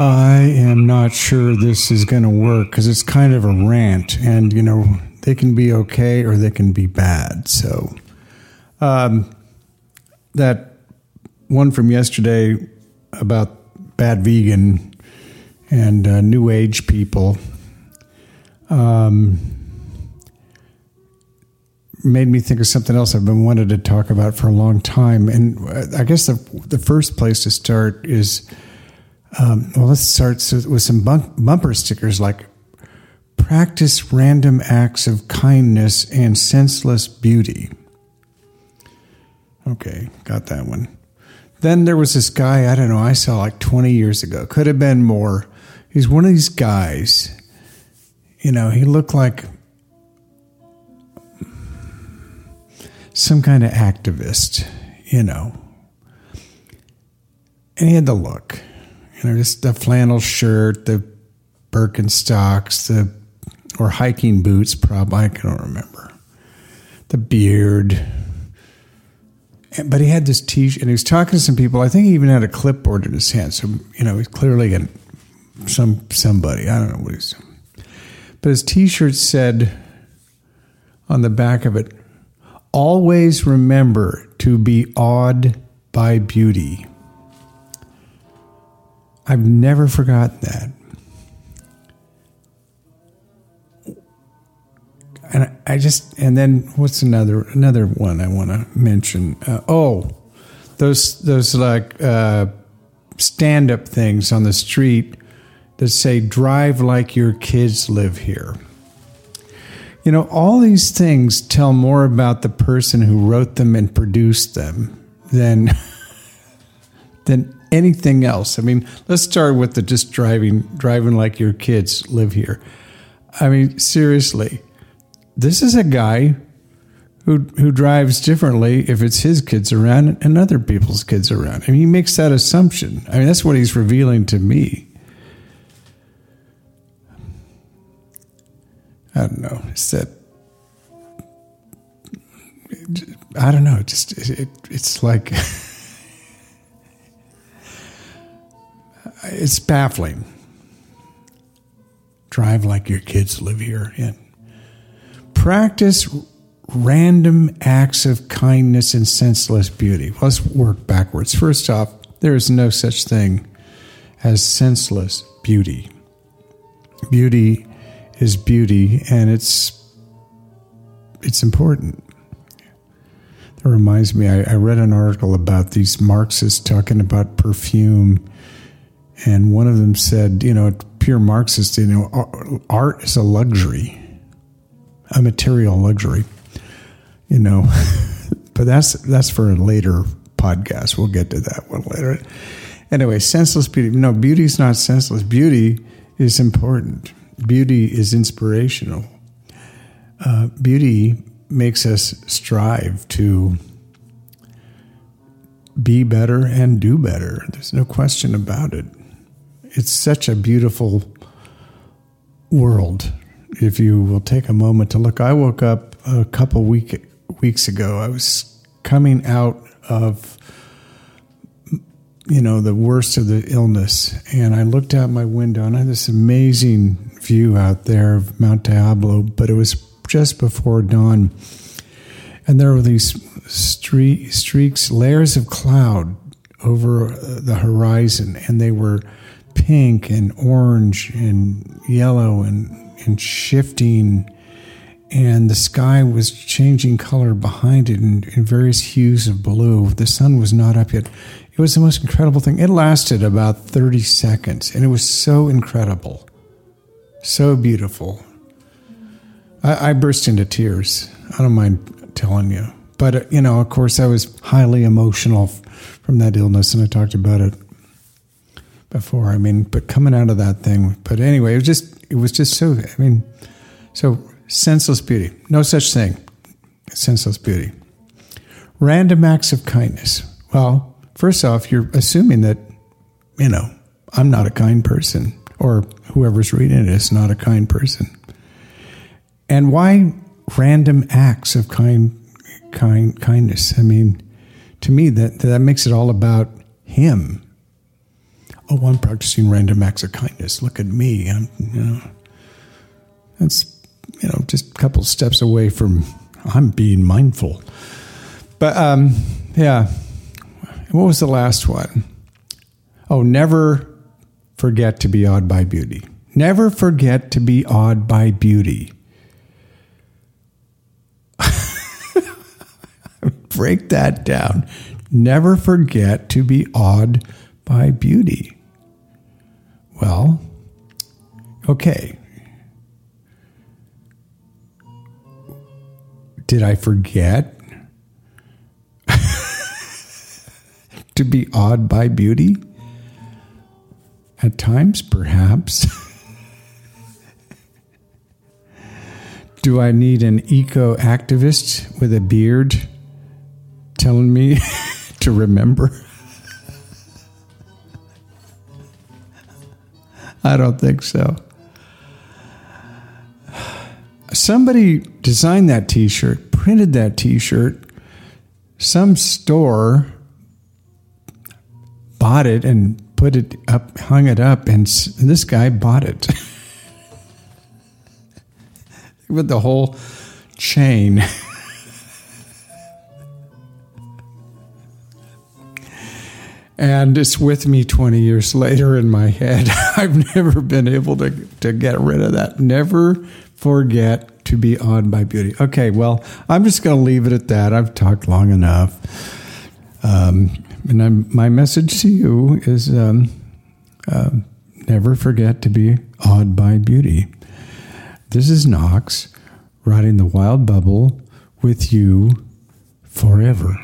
I am not sure this is going to work because it's kind of a rant, and you know they can be okay or they can be bad. So, um, that one from yesterday about bad vegan and uh, new age people um, made me think of something else I've been wanted to talk about for a long time. And uh, I guess the the first place to start is um, well, let's start with some bumper stickers like practice random acts of kindness and senseless beauty. Okay, got that one. Then there was this guy, I don't know, I saw like 20 years ago. Could have been more. He's one of these guys, you know, he looked like some kind of activist, you know. And he had the look, you know, just the flannel shirt, the Birkenstocks, the or hiking boots, probably I don't remember. The beard, but he had this t-shirt, and he was talking to some people. I think he even had a clipboard in his hand, so you know he's clearly in some somebody. I don't know what he's. But his t-shirt said on the back of it, "Always remember to be awed by beauty." I've never forgotten that. and I just and then what's another another one I want to mention? Uh, oh, those those like uh, stand up things on the street that say "Drive like your kids live here." You know, all these things tell more about the person who wrote them and produced them than than anything else. I mean, let's start with the just driving driving like your kids live here. I mean, seriously this is a guy who who drives differently if it's his kids around and other people's kids around. I mean, he makes that assumption. I mean, that's what he's revealing to me. I don't know. It's that. I don't know. Just it, it's like it's baffling. Drive like your kids live here. Yeah. Practice random acts of kindness and senseless beauty. Let's work backwards. First off, there is no such thing as senseless beauty. Beauty is beauty, and it's it's important. That reminds me, I, I read an article about these Marxists talking about perfume, and one of them said, you know, pure Marxist, you know, art is a luxury a material luxury, you know. but that's that's for a later podcast. We'll get to that one later. Anyway, senseless beauty. No, beauty is not senseless. Beauty is important. Beauty is inspirational. Uh, beauty makes us strive to be better and do better. There's no question about it. It's such a beautiful world if you will take a moment to look, I woke up a couple week weeks ago. I was coming out of you know the worst of the illness, and I looked out my window and I had this amazing view out there of Mount Diablo, but it was just before dawn, and there were these streaks, layers of cloud over the horizon, and they were pink and orange and yellow and and shifting, and the sky was changing color behind it in, in various hues of blue. The sun was not up yet. It was the most incredible thing. It lasted about 30 seconds, and it was so incredible, so beautiful. I, I burst into tears. I don't mind telling you. But, uh, you know, of course, I was highly emotional from that illness, and I talked about it before. I mean, but coming out of that thing, but anyway, it was just it was just so. I mean, so senseless beauty, no such thing. Senseless beauty. Random acts of kindness. Well, first off, you're assuming that you know I'm not a kind person, or whoever's reading it is not a kind person. And why random acts of kind, kind kindness? I mean, to me, that that makes it all about him oh, I'm practicing random acts of kindness. Look at me. I'm, you know, that's, you know, just a couple steps away from I'm being mindful. But, um, yeah. What was the last one? Oh, never forget to be awed by beauty. Never forget to be awed by beauty. Break that down. Never forget to be awed by beauty. Well, okay. Did I forget to be awed by beauty? At times, perhaps. Do I need an eco activist with a beard telling me to remember? I don't think so. Somebody designed that t shirt, printed that t shirt. Some store bought it and put it up, hung it up, and this guy bought it. With the whole chain. and it's with me 20 years later in my head. I've never been able to, to get rid of that. Never forget to be awed by beauty. Okay, well, I'm just going to leave it at that. I've talked long enough. Um, and I'm, my message to you is um, uh, never forget to be awed by beauty. This is Knox riding the wild bubble with you forever.